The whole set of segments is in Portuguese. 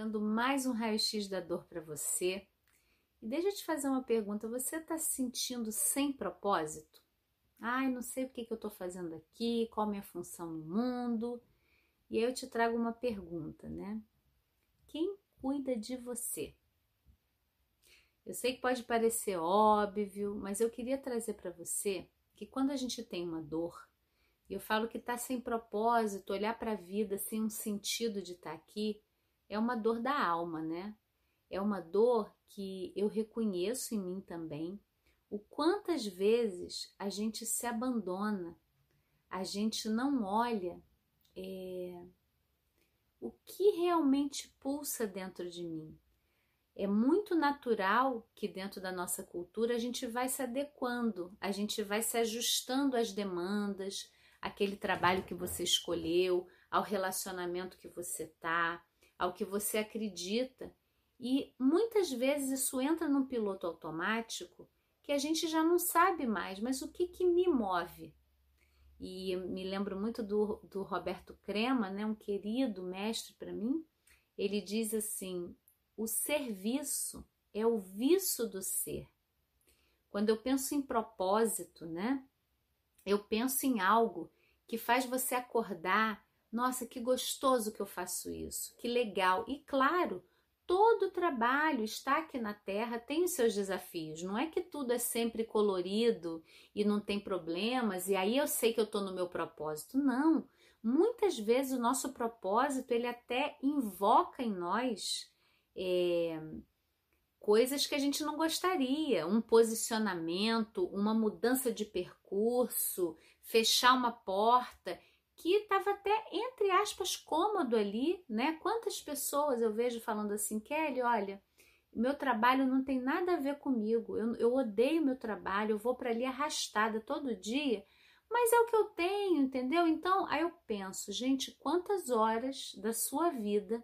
chegando mais um raio-x da dor para você. E deixa eu te fazer uma pergunta: você está se sentindo sem propósito? Ai, não sei o que, que eu estou fazendo aqui, qual a minha função no mundo. E aí eu te trago uma pergunta, né? Quem cuida de você? Eu sei que pode parecer óbvio, mas eu queria trazer para você que quando a gente tem uma dor, e eu falo que está sem propósito, olhar para a vida sem um sentido de estar tá aqui, é uma dor da alma, né? É uma dor que eu reconheço em mim também. O quantas vezes a gente se abandona, a gente não olha é, o que realmente pulsa dentro de mim. É muito natural que dentro da nossa cultura a gente vai se adequando, a gente vai se ajustando às demandas, aquele trabalho que você escolheu, ao relacionamento que você tá, ao que você acredita. E muitas vezes isso entra num piloto automático que a gente já não sabe mais, mas o que, que me move? E me lembro muito do, do Roberto Crema, né, um querido mestre para mim. Ele diz assim: o serviço é o vício do ser. Quando eu penso em propósito, né? Eu penso em algo que faz você acordar nossa, que gostoso que eu faço isso, que legal. E claro, todo trabalho está aqui na Terra tem os seus desafios. Não é que tudo é sempre colorido e não tem problemas e aí eu sei que eu estou no meu propósito. Não. Muitas vezes o nosso propósito ele até invoca em nós é, coisas que a gente não gostaria, um posicionamento, uma mudança de percurso, fechar uma porta que estava até, entre aspas, cômodo ali, né? Quantas pessoas eu vejo falando assim, Kelly, olha, meu trabalho não tem nada a ver comigo, eu, eu odeio meu trabalho, eu vou para ali arrastada todo dia, mas é o que eu tenho, entendeu? Então, aí eu penso, gente, quantas horas da sua vida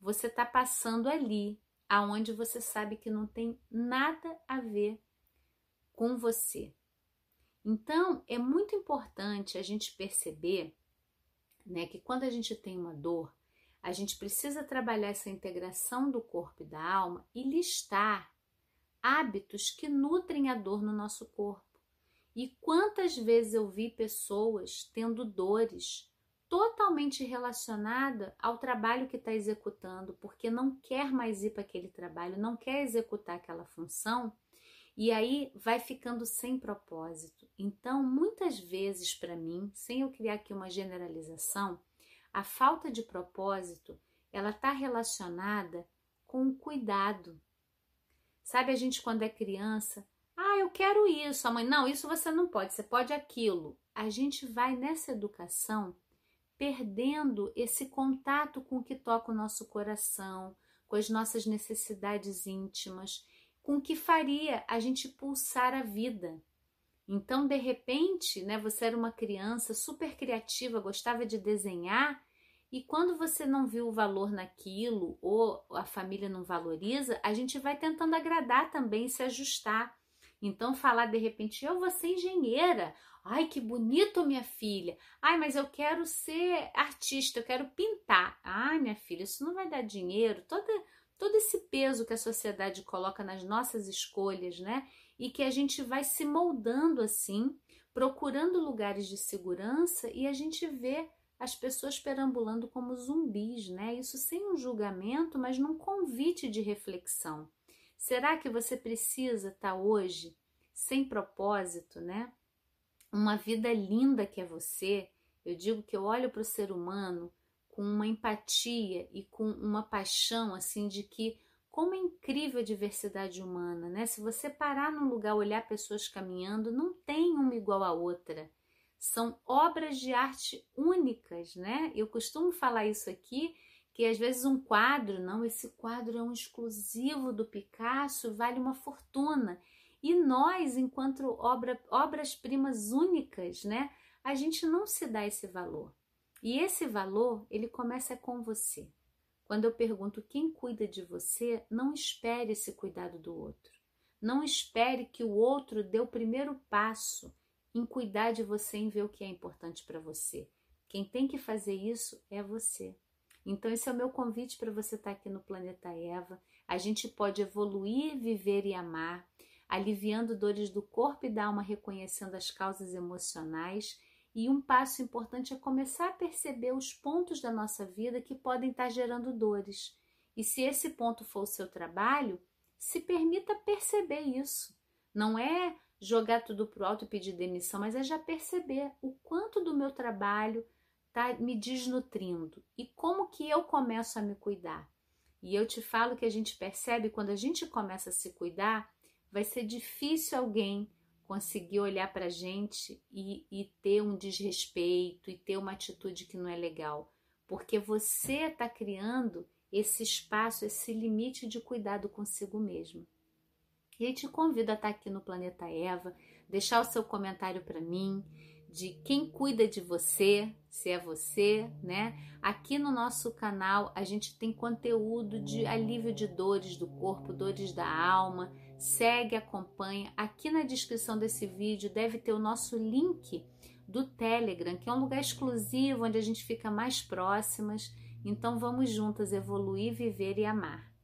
você está passando ali, aonde você sabe que não tem nada a ver com você. Então, é muito importante a gente perceber né? Que quando a gente tem uma dor, a gente precisa trabalhar essa integração do corpo e da alma e listar hábitos que nutrem a dor no nosso corpo. E quantas vezes eu vi pessoas tendo dores totalmente relacionada ao trabalho que está executando, porque não quer mais ir para aquele trabalho, não quer executar aquela função e aí vai ficando sem propósito. Então, muitas vezes para mim, sem eu criar aqui uma generalização, a falta de propósito, ela está relacionada com o cuidado. Sabe a gente quando é criança, ah, eu quero isso, a mãe, não, isso você não pode, você pode aquilo. A gente vai nessa educação perdendo esse contato com o que toca o nosso coração, com as nossas necessidades íntimas com que faria a gente pulsar a vida. Então, de repente, né, você era uma criança super criativa, gostava de desenhar, e quando você não viu o valor naquilo ou a família não valoriza, a gente vai tentando agradar também, se ajustar. Então, falar de repente, eu vou ser engenheira. Ai, que bonito, minha filha. Ai, mas eu quero ser artista, eu quero pintar. Ai, minha filha, isso não vai dar dinheiro. Toda todo esse peso que a sociedade coloca nas nossas escolhas, né? E que a gente vai se moldando assim, procurando lugares de segurança e a gente vê as pessoas perambulando como zumbis, né? Isso sem um julgamento, mas num convite de reflexão. Será que você precisa estar tá hoje sem propósito, né? Uma vida linda que é você. Eu digo que eu olho para o ser humano com uma empatia e com uma paixão assim de que como é incrível a diversidade humana, né? Se você parar num lugar, olhar pessoas caminhando, não tem uma igual a outra. São obras de arte únicas, né? Eu costumo falar isso aqui, que às vezes um quadro, não, esse quadro é um exclusivo do Picasso, vale uma fortuna. E nós, enquanto obra, obras-primas únicas, né? A gente não se dá esse valor. E esse valor, ele começa com você. Quando eu pergunto quem cuida de você, não espere esse cuidado do outro. Não espere que o outro dê o primeiro passo em cuidar de você, em ver o que é importante para você. Quem tem que fazer isso é você. Então, esse é o meu convite para você estar tá aqui no Planeta Eva. A gente pode evoluir, viver e amar, aliviando dores do corpo e da alma, reconhecendo as causas emocionais. E um passo importante é começar a perceber os pontos da nossa vida que podem estar gerando dores. E se esse ponto for o seu trabalho, se permita perceber isso. Não é jogar tudo pro alto e pedir demissão, mas é já perceber o quanto do meu trabalho está me desnutrindo e como que eu começo a me cuidar. E eu te falo que a gente percebe quando a gente começa a se cuidar, vai ser difícil alguém conseguir olhar para a gente e, e ter um desrespeito e ter uma atitude que não é legal, porque você está criando esse espaço, esse limite de cuidado consigo mesmo. E te convido a estar aqui no Planeta Eva, deixar o seu comentário para mim de quem cuida de você, se é você, né? Aqui no nosso canal a gente tem conteúdo de alívio de dores do corpo, dores da alma. Segue, acompanha. Aqui na descrição desse vídeo deve ter o nosso link do Telegram, que é um lugar exclusivo onde a gente fica mais próximas. Então vamos juntas evoluir, viver e amar.